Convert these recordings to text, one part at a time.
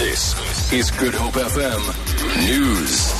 This is Good Hope FM News.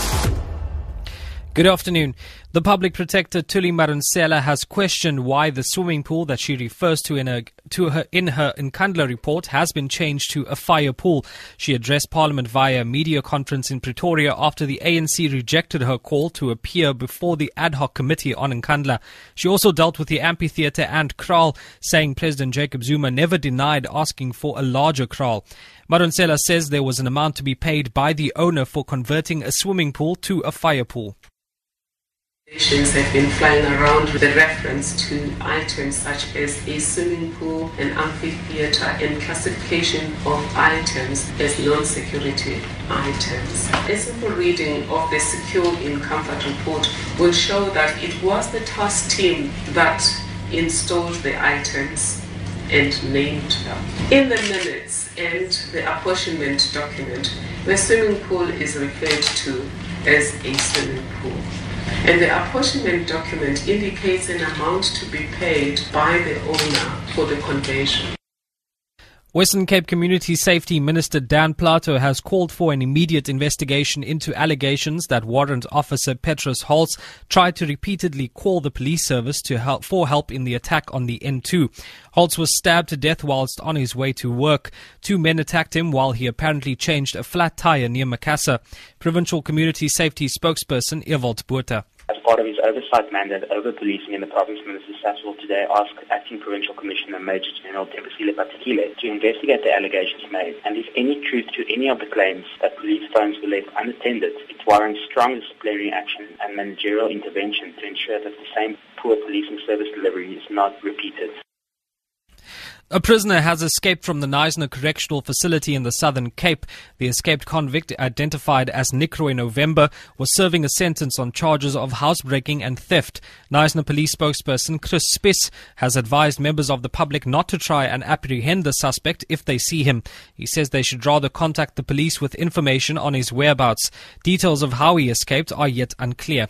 Good afternoon. The public protector Thuli Madonsela has questioned why the swimming pool that she refers to in her to her in her Nkandla report has been changed to a fire pool. She addressed Parliament via a media conference in Pretoria after the ANC rejected her call to appear before the ad hoc committee on Nkandla. She also dealt with the amphitheatre and kraal, saying President Jacob Zuma never denied asking for a larger kraal. Madonsela says there was an amount to be paid by the owner for converting a swimming pool to a fire pool. Have been flying around with a reference to items such as a swimming pool, an amphitheater, and classification of items as non-security items. A simple reading of the Secure in Comfort report will show that it was the task team that installed the items and named them. In the minutes and the apportionment document, the swimming pool is referred to as a swimming pool and the apportionment document indicates an amount to be paid by the owner for the conversion. Western Cape Community Safety Minister Dan Plato has called for an immediate investigation into allegations that Warrant Officer Petrus Holtz tried to repeatedly call the police service to help for help in the attack on the N2. Holtz was stabbed to death whilst on his way to work. Two men attacked him while he apparently changed a flat tire near Macassar. Provincial Community Safety spokesperson Ewald as part of his oversight mandate over policing in the province, Minister Sasol today asked Acting Provincial Commissioner Major General Thembisile Patekile to investigate the allegations made and if any truth to any of the claims that police phones were left unattended, it warrants strong disciplinary action and managerial intervention to ensure that the same poor policing service delivery is not repeated. A prisoner has escaped from the Knysna Correctional Facility in the Southern Cape. The escaped convict, identified as Nickroy November, was serving a sentence on charges of housebreaking and theft. Knysna police spokesperson Chris Spiss has advised members of the public not to try and apprehend the suspect if they see him. He says they should rather contact the police with information on his whereabouts. Details of how he escaped are yet unclear.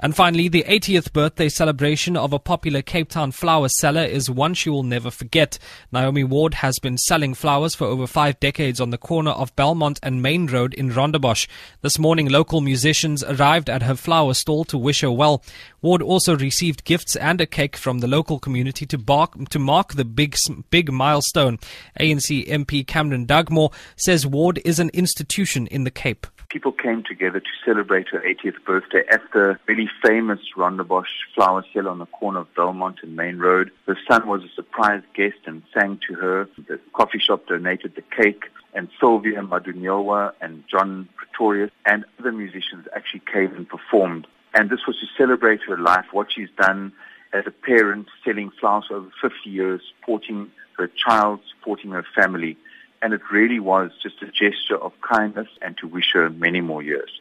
And finally, the 80th birthday celebration of a popular Cape Town flower seller is one she will never forget. Naomi Ward has been selling flowers for over five decades on the corner of Belmont and Main Road in Rondebosch. This morning, local musicians arrived at her flower stall to wish her well. Ward also received gifts and a cake from the local community to, bark, to mark the big, big milestone. ANC MP Cameron Dugmore says Ward is an institution in the Cape people came together to celebrate her 80th birthday at the really famous Rondebosch flower sale on the corner of Belmont and Main Road. Her son was a surprise guest and sang to her. The coffee shop donated the cake and Sylvia Mdunyelwa and John Pretorius and other musicians actually came and performed. And this was to celebrate her life, what she's done as a parent, selling flowers for over 50 years, supporting her child, supporting her family and it really was just a gesture of kindness and to wish her many more years.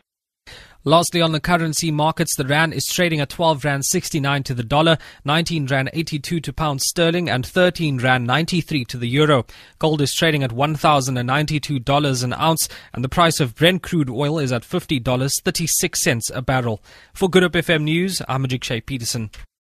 Lastly, on the currency markets, the rand is trading at 12 rand 69 to the dollar, 19 rand 82 to pound sterling, and 13 rand 93 to the euro. Gold is trading at $1,092 an ounce, and the price of Brent crude oil is at $50.36 a barrel. For Good Hope FM News, I'm Ajik Shay Peterson.